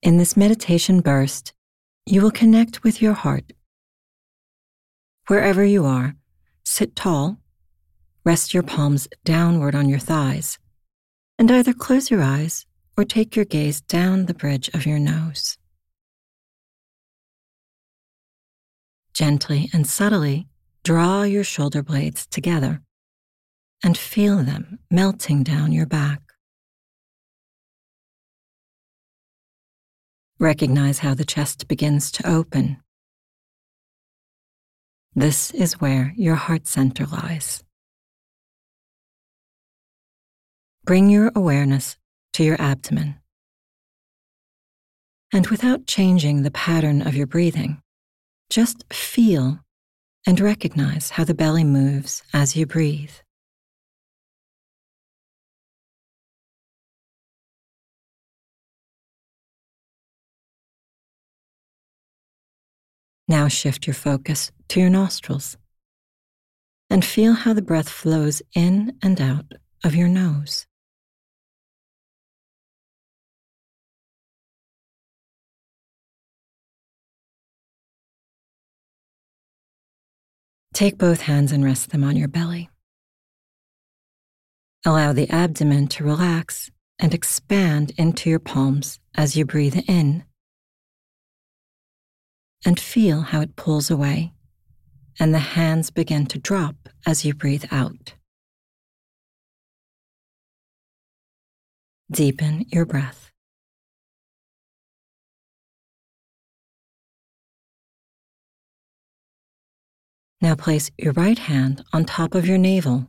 In this meditation burst, you will connect with your heart. Wherever you are, sit tall, rest your palms downward on your thighs, and either close your eyes or take your gaze down the bridge of your nose. Gently and subtly draw your shoulder blades together and feel them melting down your back. Recognize how the chest begins to open. This is where your heart center lies. Bring your awareness to your abdomen. And without changing the pattern of your breathing, just feel and recognize how the belly moves as you breathe. Now shift your focus to your nostrils and feel how the breath flows in and out of your nose. Take both hands and rest them on your belly. Allow the abdomen to relax and expand into your palms as you breathe in. And feel how it pulls away, and the hands begin to drop as you breathe out. Deepen your breath. Now place your right hand on top of your navel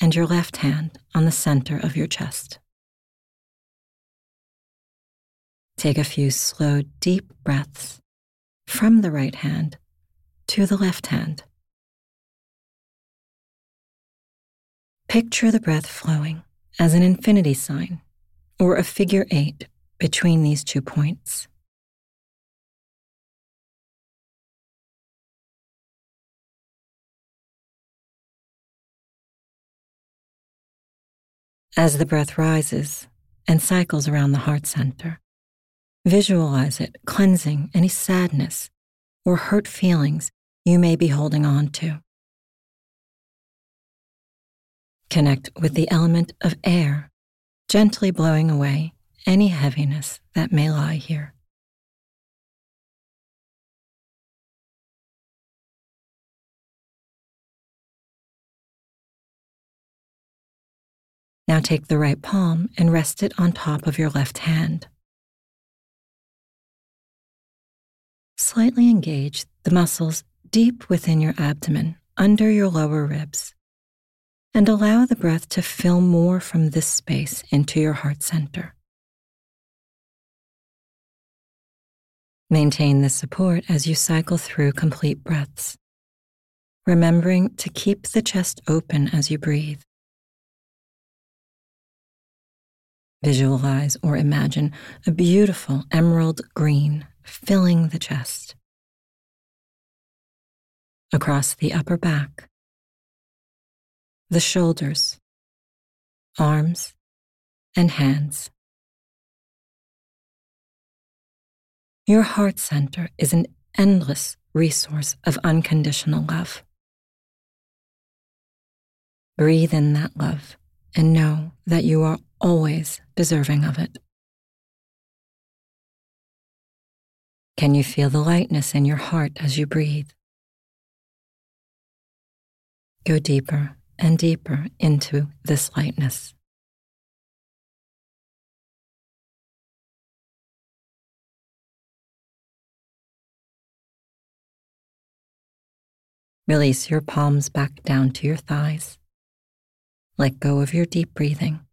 and your left hand on the center of your chest. Take a few slow, deep breaths from the right hand to the left hand. Picture the breath flowing as an infinity sign or a figure eight between these two points. As the breath rises and cycles around the heart center, visualize it cleansing any sadness or hurt feelings you may be holding on to. Connect with the element of air, gently blowing away any heaviness that may lie here. Now take the right palm and rest it on top of your left hand. Slightly engage the muscles deep within your abdomen, under your lower ribs, and allow the breath to fill more from this space into your heart center. Maintain this support as you cycle through complete breaths, remembering to keep the chest open as you breathe. Visualize or imagine a beautiful emerald green filling the chest. Across the upper back, the shoulders, arms, and hands. Your heart center is an endless resource of unconditional love. Breathe in that love and know that you are always deserving of it. Can you feel the lightness in your heart as you breathe? Go deeper and deeper into this lightness. Release your palms back down to your thighs. Let go of your deep breathing.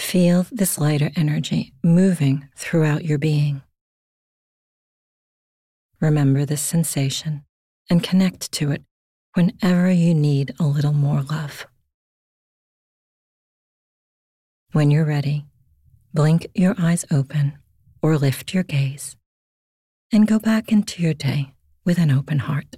Feel this lighter energy moving throughout your being. Remember this sensation and connect to it whenever you need a little more love. When you're ready, blink your eyes open or lift your gaze and go back into your day with an open heart.